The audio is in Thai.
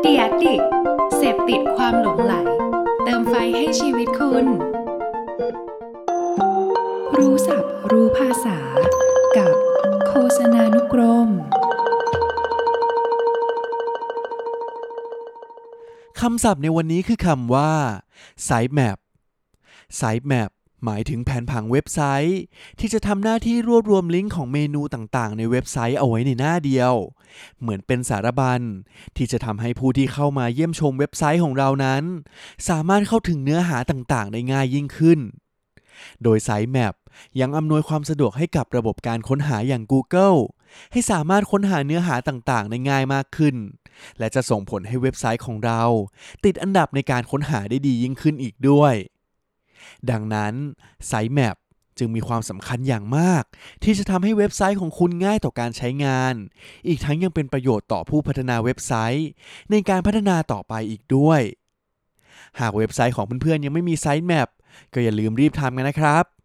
เดียดิกเสพติดความหลงไหล เติมไฟให้ชีวิตคุณ รู้ศัพท์รู้ภาษา กับโฆษณานุกรมคำศัพท์ในวันนี้คือคำว่า sitemap sitemap หมายถึงแผนผังเว็บไซต์ ที่จะทำหน้าที่รวบรวมลิงก์ของเมนูต่างๆ ในเว็บไซต์เอาไว้ในหน้าเดียว เหมือนเป็นสารบัญ ที่จะทำให้ผู้ที่เข้ามาเยี่ยมชมเว็บไซต์ของเรานั้น สามารถเข้าถึงเนื้อหาต่างๆ ได้ง่ายยิ่งขึ้น โดย Sitemap ยังอำนวยความสะดวกให้กับระบบการค้นหาอย่าง Google ให้สามารถค้นหาเนื้อหาต่างๆ ได้ง่ายมากขึ้น และจะส่งผลให้เว็บไซต์ของเรา ติดอันดับในการค้นหาได้ดียิ่งขึ้นอีกด้วย ดังนั้น Sitemap จึงมีความสำคัญอย่างมาก ที่จะทำให้เว็บไซต์ของคุณง่ายต่อการใช้งาน อีกทั้งยังเป็นประโยชน์ต่อผู้พัฒนาเว็บไซต์ ในการพัฒนาต่อไปอีกด้วย หากเว็บไซต์ของเพื่อนๆยังไม่มี sitemap ก็อย่าลืมรีบทำกันนะครับ